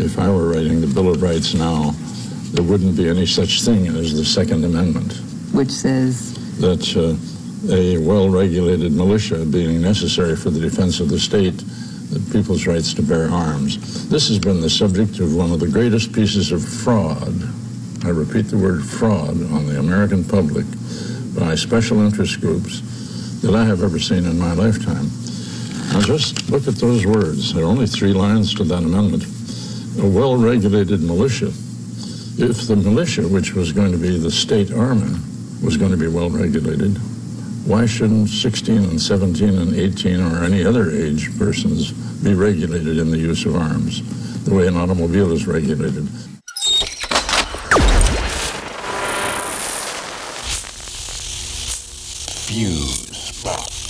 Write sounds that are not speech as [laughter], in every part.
if I were writing the Bill of Rights now, there wouldn't be any such thing as the Second Amendment. Which says? That uh, a well regulated militia being necessary for the defense of the state, the people's rights to bear arms. This has been the subject of one of the greatest pieces of fraud. I repeat the word fraud on the American public by special interest groups that I have ever seen in my lifetime. Now just look at those words. There are only three lines to that amendment. A well regulated militia. If the militia, which was going to be the state army, was going to be well regulated, why shouldn't 16 and 17 and 18 or any other age persons be regulated in the use of arms the way an automobile is regulated? Fuse Box.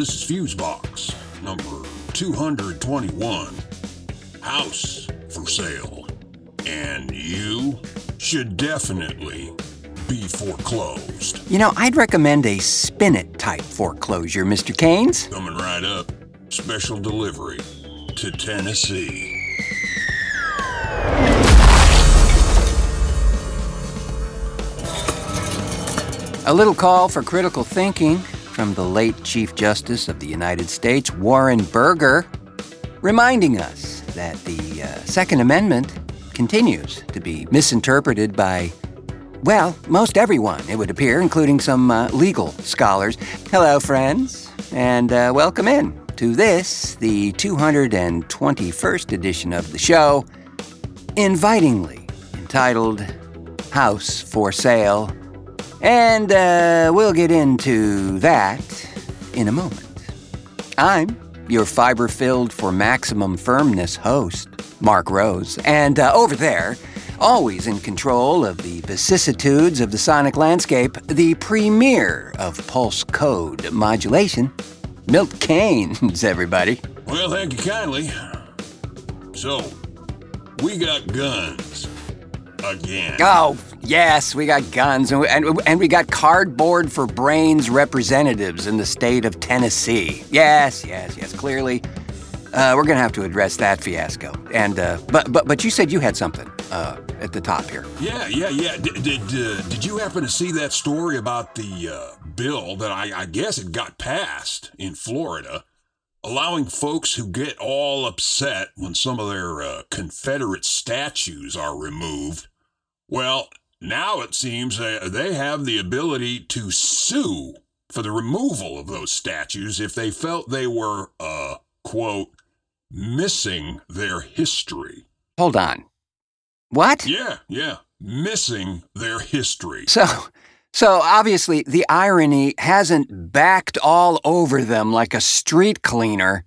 This is Fusebox number 221. House for sale. And you should definitely be foreclosed. You know, I'd recommend a Spinet type foreclosure, Mr. Kanes. Coming right up. Special delivery to Tennessee. A little call for critical thinking from the late Chief Justice of the United States, Warren Burger, reminding us that the uh, Second Amendment continues to be misinterpreted by, well, most everyone, it would appear, including some uh, legal scholars. Hello, friends, and uh, welcome in to this, the 221st edition of the show, invitingly entitled House for Sale. And uh, we'll get into that in a moment. I'm your fiber filled for maximum firmness host, Marc Rose. And uh, over there, always in control of the vicissitudes of the sonic landscape, the premier of pulse code modulation, Milt Kanes, [laughs] everybody. Well, thank you kindly. So, we got guns. Again. Oh, yes, we got guns and, and, and we got cardboard for brains representatives in the state of Tennessee. Yes, yes, yes, clearly. Uh, we're gonna have to address that fiasco. And uh, but but but you said you had something uh, at the top here. Yeah, yeah, yeah. Did did, uh, did you happen to see that story about the uh, bill that I, I guess it got passed in Florida, allowing folks who get all upset when some of their uh, Confederate statues are removed? Well, now it seems they have the ability to sue for the removal of those statues if they felt they were, uh, quote, missing their history. Hold on. What? Yeah, yeah, missing their history. So, so obviously the irony hasn't backed all over them like a street cleaner.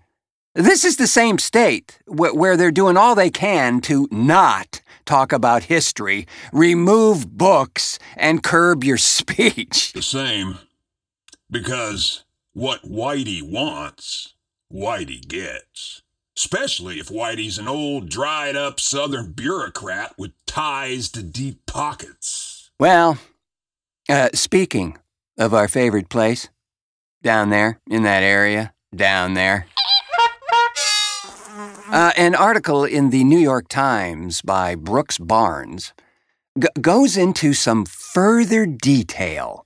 This is the same state wh- where they're doing all they can to not talk about history, remove books, and curb your speech. The same. Because what Whitey wants, Whitey gets. Especially if Whitey's an old, dried up Southern bureaucrat with ties to deep pockets. Well, uh, speaking of our favorite place, down there in that area, down there. Uh, an article in the New York Times by Brooks Barnes g- goes into some further detail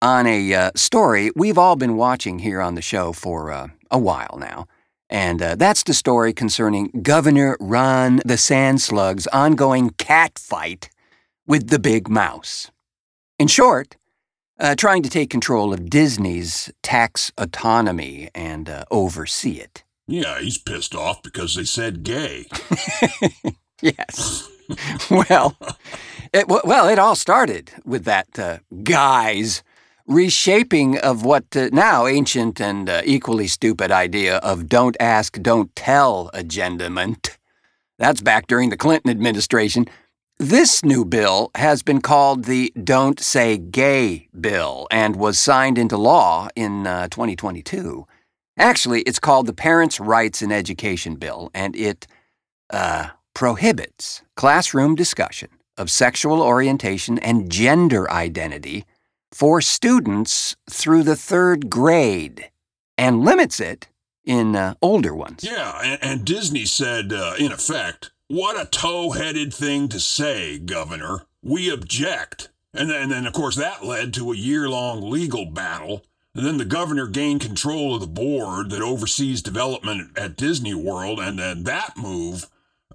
on a uh, story we've all been watching here on the show for uh, a while now. And uh, that's the story concerning Governor Ron the Sandslug's ongoing cat fight with the big mouse. In short, uh, trying to take control of Disney's tax autonomy and uh, oversee it. Yeah, he's pissed off because they said gay. [laughs] Yes. well, it, well, it all started with that uh, guy's reshaping of what uh, now ancient and uh, equally stupid idea of don't ask, don't tell agendament. That's back during the Clinton administration. This new bill has been called the Don't Say Gay Bill and was signed into law in uh, 2022. Actually, it's called the Parents' Rights in Education Bill, and it uh, prohibits classroom discussion of sexual orientation and gender identity for students through the third grade and limits it in uh, older ones. Yeah, and, and Disney said, uh, in effect, what a toe headed thing to say, Governor. We object. And then, and then, of course, that led to a year long legal battle. And then the governor gained control of the board that oversees development at Disney World. And then that move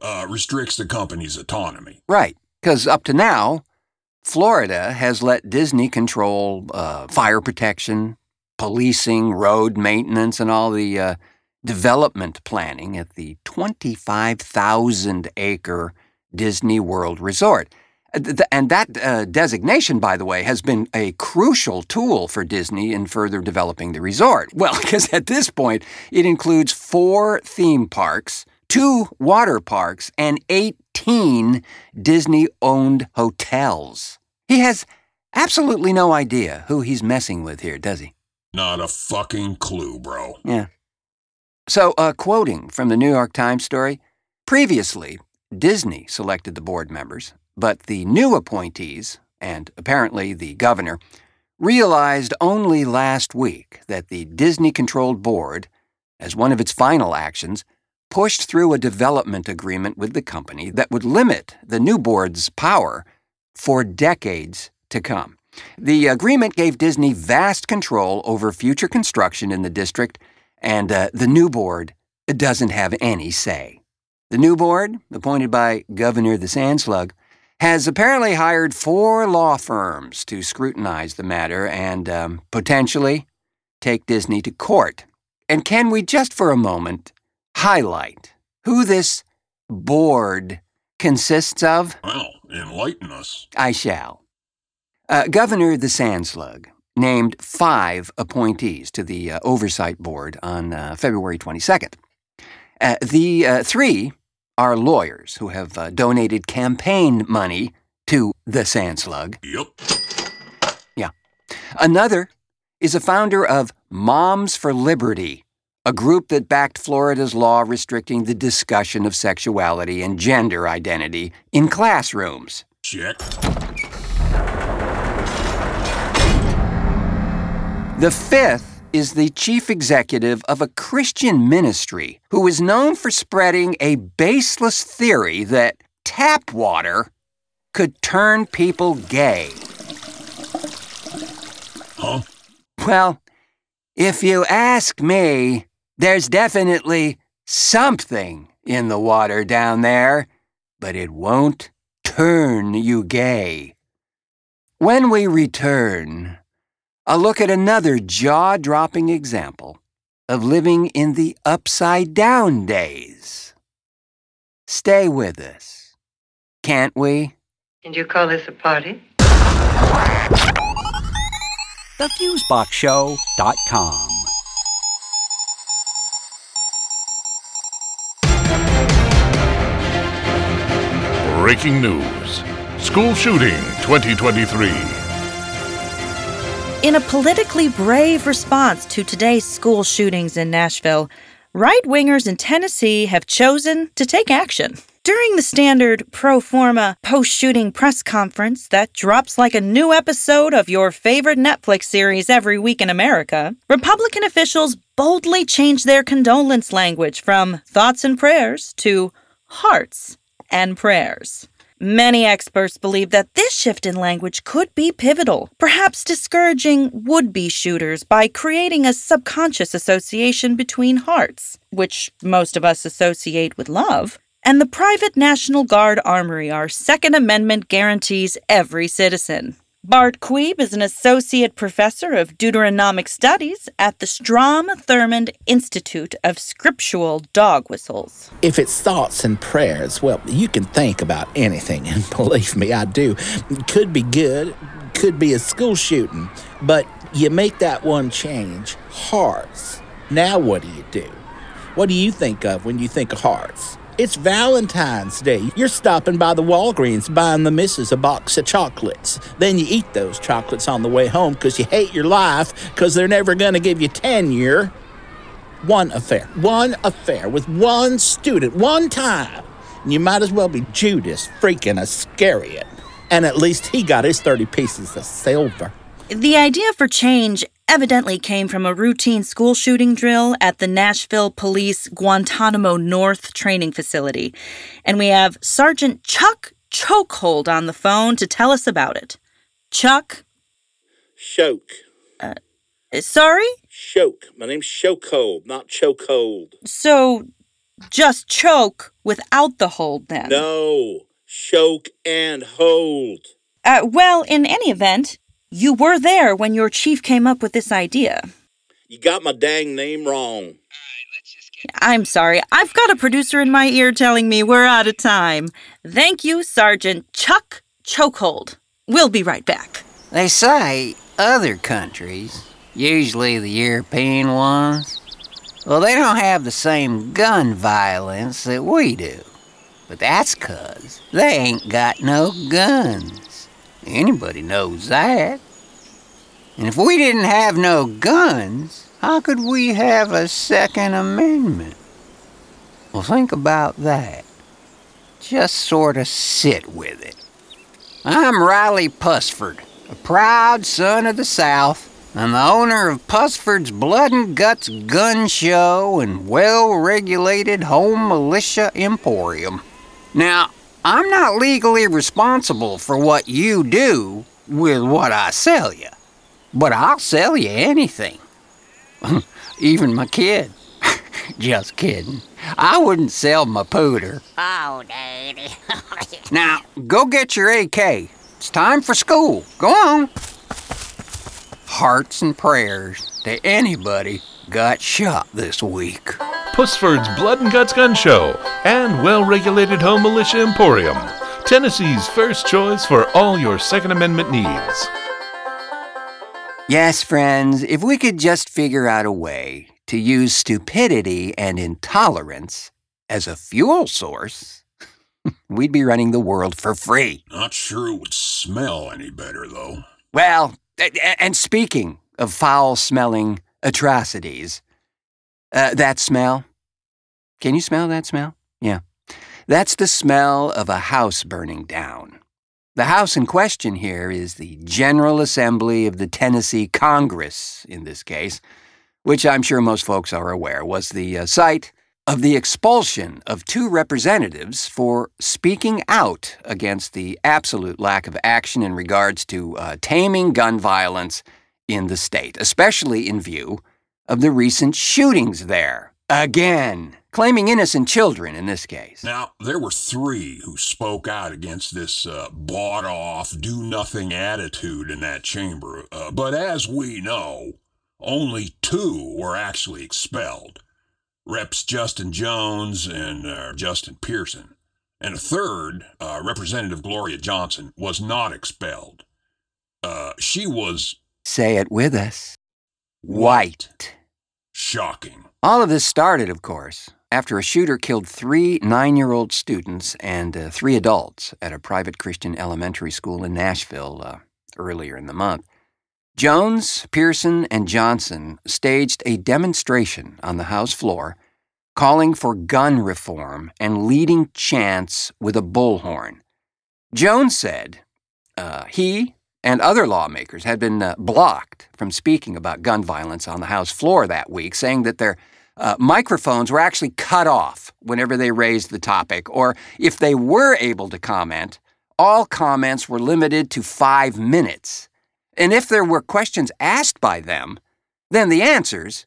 uh, restricts the company's autonomy. Right, because up to now, Florida has let Disney control uh, fire protection, policing, road maintenance, and all the uh, development planning at the 25,000 acre Disney World Resort. And that uh, designation, by the way, has been a crucial tool for Disney in further developing the resort. [laughs] Well, because at this point, it includes four theme parks, two water parks, and 18 Disney owned hotels. He has absolutely no idea who he's messing with here, does he? Not a fucking clue, bro. Yeah. So, uh, quoting from the New York Times story previously, Disney selected the board members, but the new appointees, and apparently the governor, realized only last week that the Disney controlled board, as one of its final actions, pushed through a development agreement with the company that would limit the new board's power for decades to come. The agreement gave Disney vast control over future construction in the district, and uh, the new board doesn't have any say. The new board, appointed by Governor the Sandslug, has apparently hired four law firms to scrutinize the matter and um, potentially take Disney to court. And can we just for a moment highlight who this board consists of? Well, enlighten us. I shall. Uh, Governor the Sandslug named five appointees to the uh, Oversight Board on uh, February 22nd. Uh, the uh, three are lawyers who have uh, donated campaign money to the Sandslug. Yep. Yeah. Another is a founder of Moms for Liberty, a group that backed Florida's law restricting the discussion of sexuality and gender identity in classrooms. Check. The fifth is the chief executive of a Christian ministry who is known for spreading a baseless theory that tap water could turn people gay. Huh? Well, if you ask me, there's definitely something in the water down there, but it won't turn you gay. When we return, a look at another jaw dropping example of living in the upside down days. Stay with us, can't we? And you call this a party? TheFuseboxShow.com. Breaking news. School shooting 2023. In a politically brave response to today's school shootings in Nashville, right wingers in Tennessee have chosen to take action. During the standard pro forma post shooting press conference that drops like a new episode of your favorite Netflix series every week in America, Republican officials boldly changed their condolence language from thoughts and prayers to hearts and prayers. Many experts believe that this shift in language could be pivotal, perhaps discouraging would be shooters by creating a subconscious association between hearts, which most of us associate with love, and the private National Guard Armory our Second Amendment guarantees every citizen. Bart Queeb is an associate professor of Deuteronomic Studies at the Strom Thurmond Institute of Scriptural Dog Whistles. If it's thoughts and prayers, well, you can think about anything, and [laughs] believe me, I do. Could be good, could be a school shooting, but you make that one change hearts. Now, what do you do? What do you think of when you think of hearts? It's Valentine's Day. You're stopping by the Walgreens buying the missus a box of chocolates. Then you eat those chocolates on the way home because you hate your life because they're never going to give you tenure. One affair. One affair with one student, one time. And you might as well be Judas freaking Iscariot. And at least he got his 30 pieces of silver. The idea for change evidently came from a routine school shooting drill at the Nashville Police Guantanamo North training facility. And we have Sergeant Chuck Chokehold on the phone to tell us about it. Chuck? Choke. Uh, sorry? Choke. My name's Chokehold, not Chokehold. So, just choke without the hold then? No. Choke and hold. Uh, well, in any event, you were there when your chief came up with this idea. You got my dang name wrong. I'm sorry. I've got a producer in my ear telling me we're out of time. Thank you, Sergeant Chuck Chokehold. We'll be right back. They say other countries, usually the European ones, well, they don't have the same gun violence that we do. But that's 'cause they ain't got no guns. Anybody knows that. And if we didn't have no guns, how could we have a Second Amendment? Well, think about that. Just sort of sit with it. I'm Riley Pusford, a proud son of the South. I'm the owner of Pusford's Blood and Guts Gun Show and well regulated home militia emporium. Now, I'm not legally responsible for what you do with what I sell you, but I'll sell you anything. [laughs] Even my kid. [laughs] Just kidding. I wouldn't sell my pooter. Oh, Daddy. [laughs] Now, go get your AK. It's time for school. Go on. Hearts and prayers to anybody got shot this week. Pusford's Blood and Guts Gun Show and well regulated home militia emporium. Tennessee's first choice for all your Second Amendment needs. Yes, friends, if we could just figure out a way to use stupidity and intolerance as a fuel source, [laughs] we'd be running the world for free. Not sure it would smell any better, though. Well, a- a- and speaking of foul smelling atrocities, uh, that smell, can you smell that smell? Yeah. That's the smell of a house burning down. The house in question here is the General Assembly of the Tennessee Congress, in this case, which I'm sure most folks are aware was the uh, site of the expulsion of two representatives for speaking out against the absolute lack of action in regards to uh, taming gun violence in the state, especially in view of the recent shootings there. Again, claiming innocent children in this case. Now, there were three who spoke out against this uh, bought off, do nothing attitude in that chamber. Uh, but as we know, only two were actually expelled Reps Justin Jones and uh, Justin Pearson. And a third, uh, Representative Gloria Johnson, was not expelled. Uh, she was Say it with us. White. shocking. All of this started, of course, after a shooter killed three nine year old students and uh, three adults at a private Christian elementary school in Nashville uh, earlier in the month. Jones, Pearson, and Johnson staged a demonstration on the House floor calling for gun reform and leading chants with a bullhorn. Jones said uh, he and other lawmakers had been uh, blocked from speaking about gun violence on the House floor that week, saying that their uh, microphones were actually cut off whenever they raised the topic, or if they were able to comment, all comments were limited to five minutes. And if there were questions asked by them, then the answers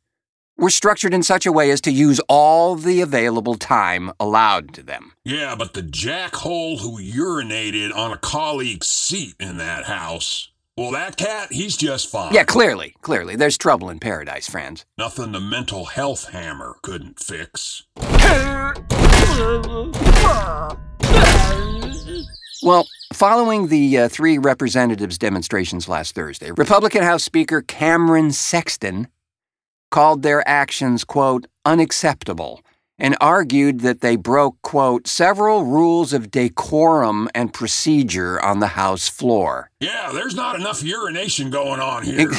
were structured in such a way as to use all the available time allowed to them. Yeah, but the jackhole who urinated on a colleague's seat in that house, well, that cat, he's just fine. Yeah, clearly, clearly, there's trouble in paradise, friends. Nothing the mental health hammer couldn't fix. Well, following the uh, three representatives' demonstrations last Thursday, Republican House Speaker Cameron Sexton called their actions, quote, unacceptable and argued that they broke, quote, several rules of decorum and procedure on the House floor. Yeah, there's not enough urination going on here.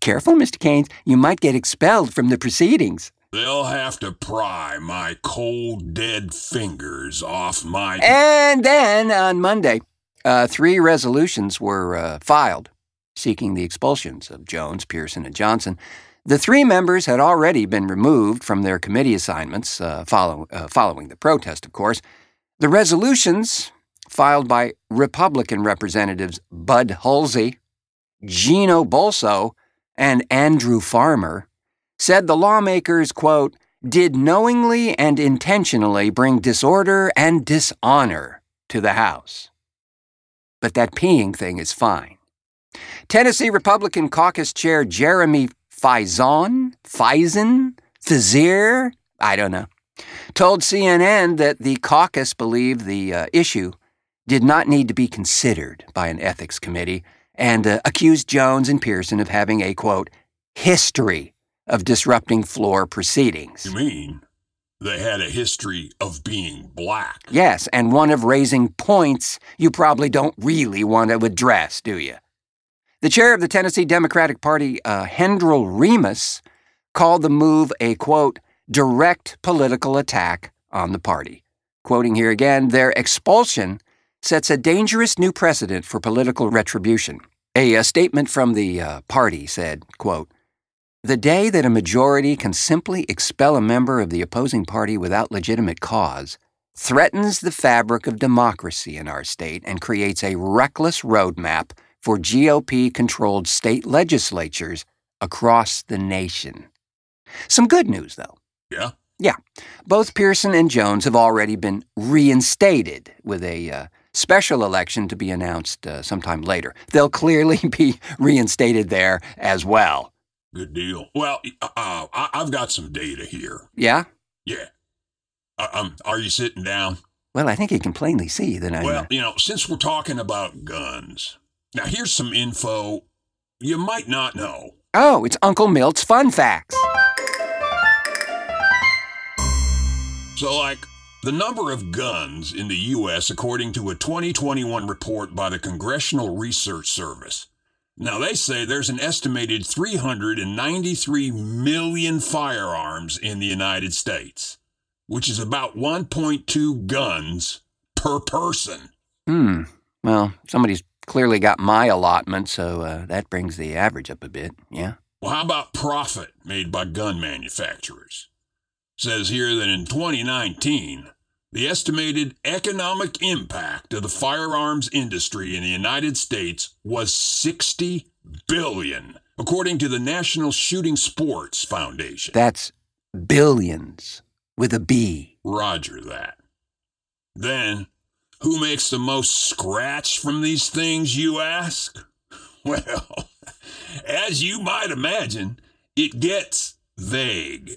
Careful, Mr. Kanes, you might get expelled from the proceedings. They'll have to pry my cold, dead fingers off my. And then on Monday, Uh, three resolutions were uh, filed seeking the expulsions of Jones, Pearson, and Johnson. The three members had already been removed from their committee assignments uh, follow, uh, following the protest, of course. The resolutions, filed by Republican Representatives Bud Hulsey, Gino Bulso, and Andrew Farmer, said the lawmakers, quote, did knowingly and intentionally bring disorder and dishonor to the House. But that peeing thing is fine. Tennessee Republican Caucus Chair Jeremy Faison, Faison, Fazier, I don't know, told CNN that the caucus believed the uh, issue did not need to be considered by an ethics committee and uh, accused Jones and Pearson of having a, quote, history of disrupting floor proceedings. You mean they had a history of being black? Yes, and one of raising points you probably don't really want to address, do you? The chair of the Tennessee Democratic Party, uh, Hendrell Remus, called the move a, quote, direct political attack on the party. Quoting here again, their expulsion sets a dangerous new precedent for political retribution. A, a statement from the uh, party said, quote, the day that a majority can simply expel a member of the opposing party without legitimate cause threatens the fabric of democracy in our state and creates a reckless roadmap for GOP controlled state legislatures across the nation. Some good news, though. Yeah? Yeah. Both Pearson and Jones have already been reinstated with a uh, special election to be announced uh, sometime later. They'll clearly [laughs] be reinstated there as well. Good deal. Well, uh, I, I've got some data here. Yeah? Yeah. Uh, um, are you sitting down? Well, I think you can plainly see that I'm. Well, you know, since we're talking about guns, now here's some info you might not know. Oh, it's Uncle Milt's Fun Facts. So, like, the number of guns in the U.S., according to a 2021 report by the Congressional Research Service. Now, they say there's an estimated 393 million firearms in the United States, which is about 1.2 guns per person. Hmm. Well, somebody's clearly got my allotment, so uh, that brings the average up a bit, yeah? Well, how about profit made by gun manufacturers? says here that in 2019, the estimated economic impact of the firearms industry in the United States was 60 billion, according to the National Shooting Sports Foundation. That's billions with a B. Roger that. Then, who makes the most scratch from these things, you ask? [laughs] Well, as you might imagine, it gets vague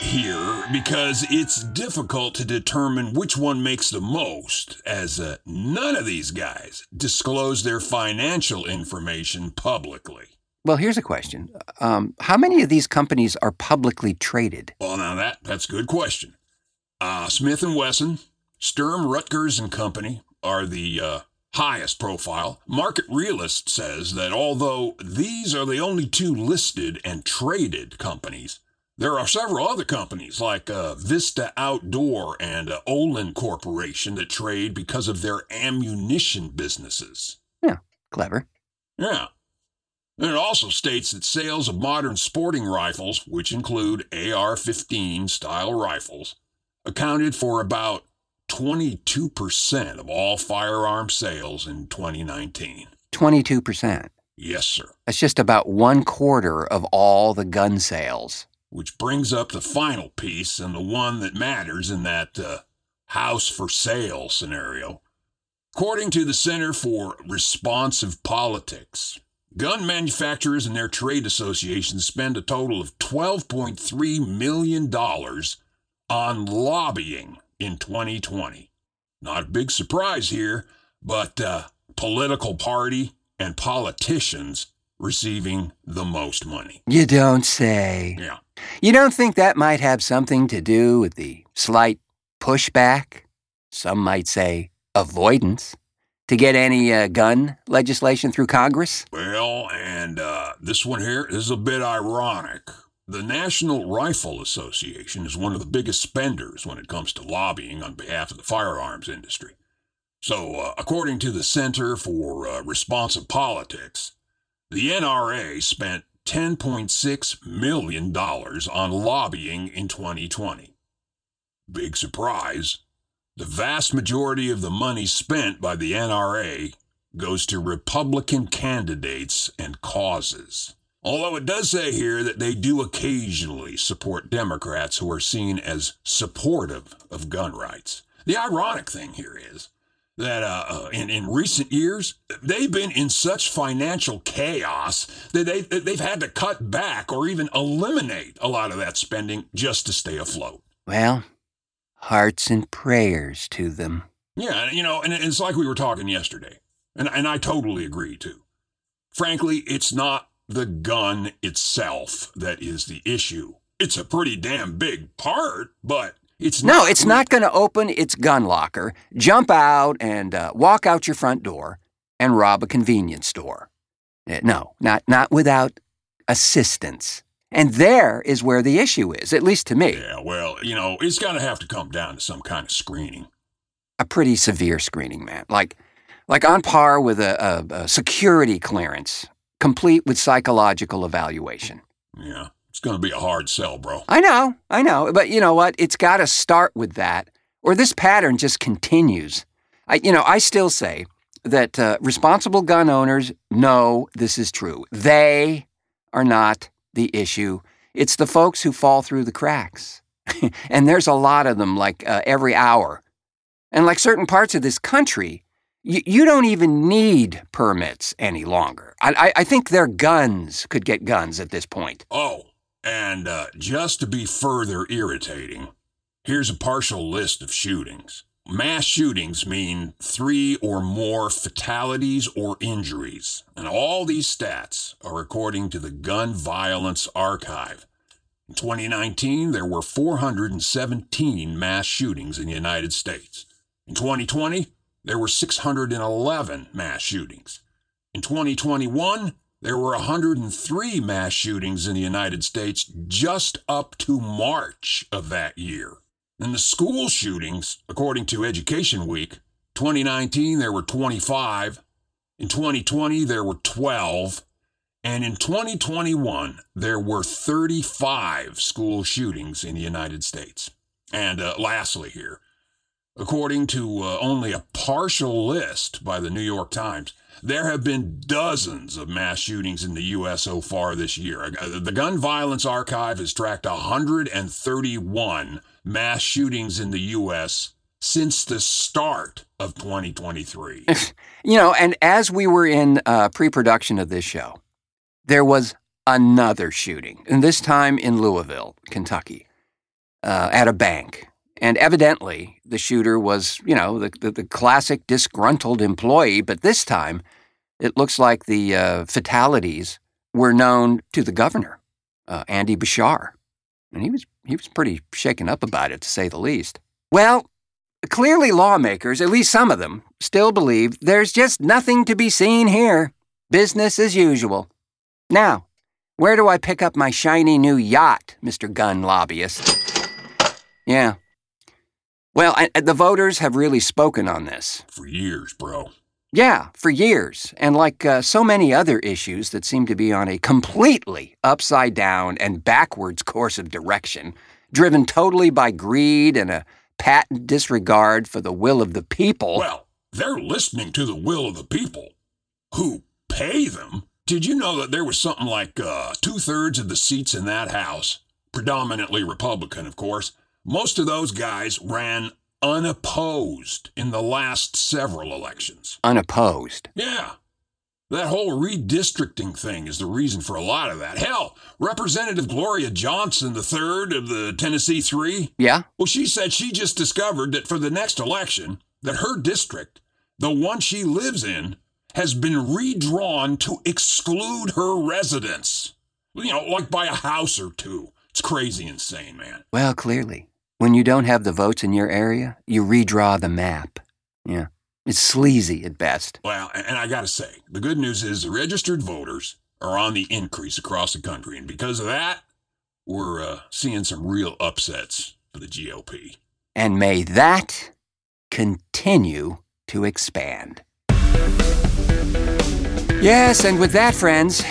here because it's difficult to determine which one makes the most, as uh, none of these guys disclose their financial information publicly. Well, here's a question. Um, how many of these companies are publicly traded? Well, now that that's a good question. Uh, Smith and Wesson, Sturm, Rutgers and Company are the uh, highest profile. Market Realist says that although these are the only two listed and traded companies, there are several other companies like uh, Vista Outdoor and uh, Olin Corporation that trade because of their ammunition businesses. Yeah, clever. Yeah. And it also states that sales of modern sporting rifles, which include AR 15 style rifles, accounted for about 22% of all firearm sales in 2019. 22%. Yes, sir. That's just about one quarter of all the gun sales. Which brings up the final piece and the one that matters in that uh, house for sale scenario. According to the Center for Responsive Politics, gun manufacturers and their trade associations spend a total of $12.3 million on lobbying in 2020. Not a big surprise here, but uh, political party and politicians receiving the most money. You don't say. Yeah. You don't think that might have something to do with the slight pushback? Some might say avoidance to get any uh, gun legislation through Congress? Well, and uh, this one here is a bit ironic. The National Rifle Association is one of the biggest spenders when it comes to lobbying on behalf of the firearms industry. So, uh, according to the Center for uh, Responsive Politics, the NRA spent $10.6 million on lobbying in 2020. Big surprise. The vast majority of the money spent by the NRA goes to Republican candidates and causes. Although it does say here that they do occasionally support Democrats who are seen as supportive of gun rights. The ironic thing here is that uh, uh, in, in recent years, they've been in such financial chaos that they, they've had to cut back or even eliminate a lot of that spending just to stay afloat. Well, hearts and prayers to them. Yeah, you know, and it's like we were talking yesterday, and, and I totally agree too. Frankly, it's not the gun itself that is the issue. It's a pretty damn big part, but it's No, not it's not going to open its gun locker, jump out, and uh, walk out your front door and rob a convenience store. Uh, No, not, not without assistance. And there is where the issue is, at least to me. Yeah, well, you know, it's going to have to come down to some kind of screening. A pretty severe screening, man. Like, like on par with a, a, a security clearance, complete with psychological evaluation. Yeah, it's going to be a hard sell, bro. I know, I know, but you know what? It's got to start with that, or this pattern just continues. I, you know, I still say that uh, responsible gun owners know this is true. They are not the issue. It's the folks who fall through the cracks, [laughs] and there's a lot of them, like uh, every hour. And like certain parts of this country, you, you don't even need permits any longer. I, I, I think their guns could get guns at this point. Oh, and uh, just to be further irritating, here's a partial list of shootings. Mass shootings mean three or more fatalities or injuries, and all these stats are according to the Gun Violence Archive. In 2019, there were 417 mass shootings in the United States. In 2020, there were 611 mass shootings. In 2021, there were 103 mass shootings in the United States just up to March of that year. In the school shootings, according to Education Week, 2019 there were 25, in 2020 there were 12, and in 2021 there were 35 school shootings in the United States. And uh, lastly, here, according to uh, only a partial list by the New York Times, there have been dozens of mass shootings in the U.S. so far this year. The Gun Violence Archive has tracked 131 mass shootings in the U.S. since the start of 2023. [laughs] You know, and as we were in uh, pre production of this show, there was another shooting, and this time in Louisville, Kentucky, uh, at a bank. And evidently, the shooter was, you know, the, the, the classic disgruntled employee, but this time, it looks like the uh, fatalities were known to the governor, uh, Andy Beshear. And he was, he was pretty shaken up about it, to say the least. Well, Clearly, lawmakers, at least some of them, still believe there's just nothing to be seen here. Business as usual. Now, where do I pick up my shiny new yacht, Mr. Gun Lobbyist? Yeah. Well, I, the voters have really spoken on this. For years, bro. Yeah, for years. And like uh, so many other issues that seem to be on a completely upside down and backwards course of direction, driven totally by greed and a patent disregard for the will of the people. Well, they're listening to the will of the people who pay them. Did you know that there was something like uh, two thirds of the seats in that House, predominantly Republican, of course? Most of those guys ran unopposed in the last several elections. Unopposed. Yeah. That whole redistricting thing is the reason for a lot of that. Hell, Representative Gloria Johnson III of the Tennessee Three, Yeah? well, she said she just discovered that for the next election, that her district, the one she lives in, has been redrawn to exclude her residents. You know, like by a house or two. It's crazy insane, man. Well, clearly. When you don't have the votes in your area, you redraw the map. Yeah. It's sleazy at best. Well, and I gotta say, the good news is the registered voters are on the increase across the country, and because of that, we're uh, seeing some real upsets for the GOP. And may that continue to expand. Yes, and with that, friends,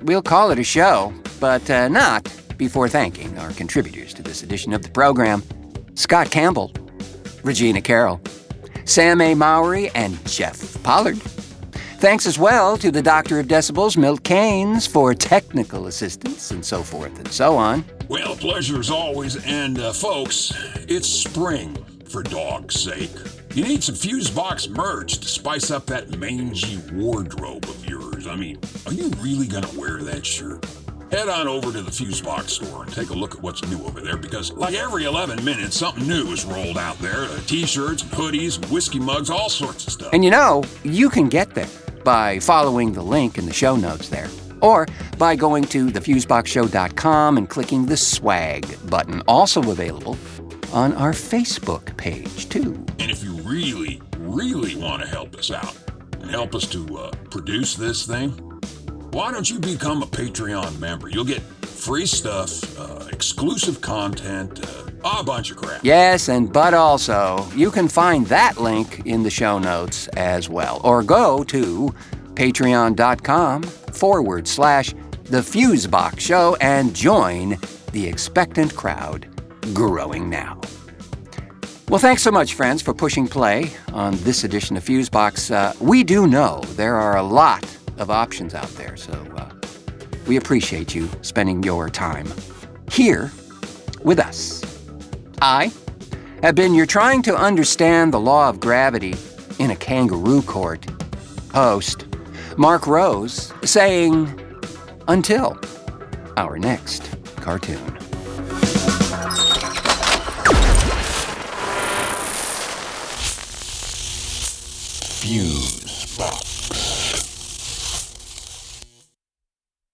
we'll call it a show, but uh, not before thanking our contributors to this edition of the program Scott Campbell, Regina Carol, Sam A. Mowry, and Jeff Pollard. Thanks as well to the Doctor of Decibels, Milt Kanes, for technical assistance and so forth and so on. Well, pleasure as always, and uh, folks, it's spring, for dog's sake. You need some Fusebox merch to spice up that mangy wardrobe of yours. I mean, are you really gonna wear that shirt? Head on over to the Fusebox store and take a look at what's new over there because, like every 11 minutes, something new is rolled out there uh, t shirts, and hoodies, and whiskey mugs, all sorts of stuff. And you know, you can get there by following the link in the show notes there, or by going to thefuseboxshow.com and clicking the swag button, also available on our Facebook page, too. And if you really, really want to help us out and help us to uh, produce this thing, why don't you become a Patreon member? You'll get free stuff, uh, exclusive content, uh, a bunch of crap. Yes, and but also, you can find that link in the show notes as well. Or go to patreon.com forward slash the Fusebox Show and join the expectant crowd growing now. Well, thanks so much, friends, for pushing play on this edition of Fusebox. Uh, we do know there are a lot of options out there, so uh, we appreciate you spending your time here with us. I have been your trying to understand the law of gravity in a kangaroo court host, Marc Rose, saying, until our next cartoon. Fuse.